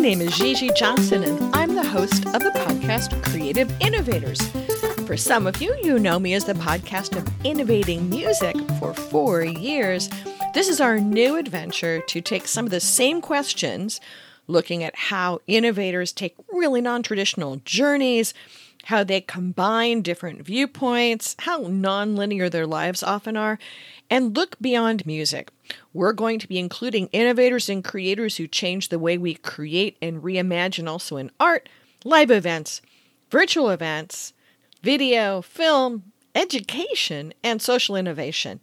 name is Gigi Johnson, and I'm the host of the podcast Creative Innovators. For some of you, you know me as the podcast of innovating music for four years. This is our new adventure to take some of the same questions, looking at how innovators take really non traditional journeys, how they combine different viewpoints, how nonlinear their lives often are, and look beyond music. We're going to be including innovators and creators who change the way we create and reimagine also in art, live events, virtual events, video, film, education, and social innovation.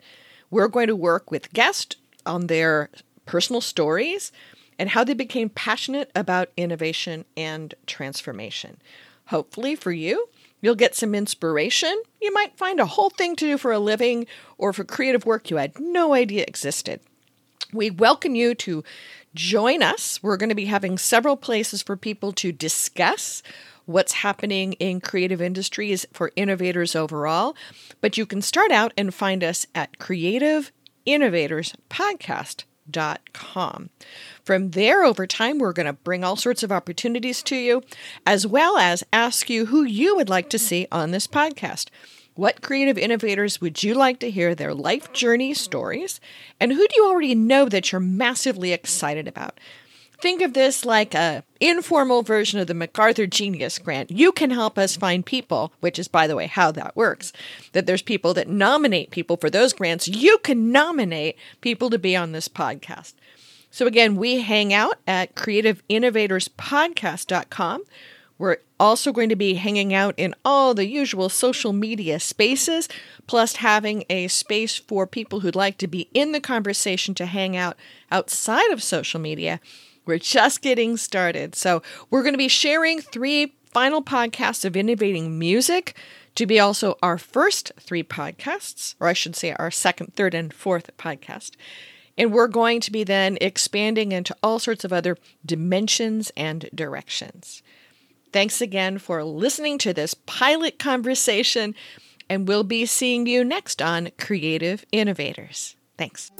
We're going to work with guests on their personal stories and how they became passionate about innovation and transformation. Hopefully, for you, you'll get some inspiration. You might find a whole thing to do for a living or for creative work you had no idea existed. We welcome you to join us. We're going to be having several places for people to discuss what's happening in creative industries for innovators overall. But you can start out and find us at creativeinnovatorspodcast.com. From there, over time, we're going to bring all sorts of opportunities to you, as well as ask you who you would like to see on this podcast. What creative innovators would you like to hear their life journey stories? And who do you already know that you're massively excited about? Think of this like a informal version of the MacArthur Genius Grant. You can help us find people, which is by the way how that works. That there's people that nominate people for those grants. You can nominate people to be on this podcast. So, again, we hang out at creativeinnovatorspodcast.com. We're also going to be hanging out in all the usual social media spaces, plus having a space for people who'd like to be in the conversation to hang out outside of social media. We're just getting started. So, we're going to be sharing three final podcasts of innovating music to be also our first three podcasts, or I should say our second, third, and fourth podcast. And we're going to be then expanding into all sorts of other dimensions and directions. Thanks again for listening to this pilot conversation, and we'll be seeing you next on Creative Innovators. Thanks.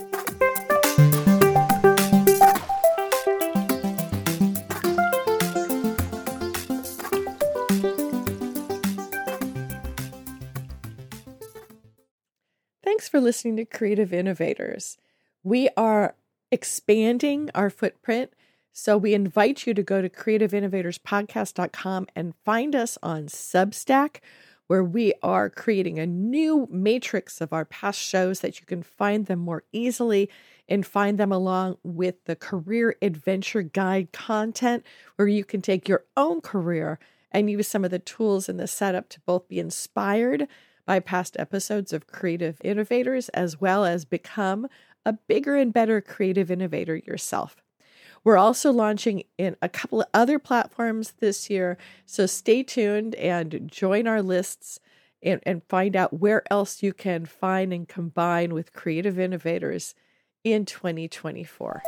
Thanks for listening to Creative Innovators. We are expanding our footprint. So we invite you to go to creativeinnovatorspodcast.com and find us on Substack, where we are creating a new matrix of our past shows that you can find them more easily and find them along with the career adventure guide content, where you can take your own career and use some of the tools in the setup to both be inspired by past episodes of Creative Innovators as well as become a bigger and better creative innovator yourself. We're also launching in a couple of other platforms this year, so stay tuned and join our lists and, and find out where else you can find and combine with creative innovators in 2024.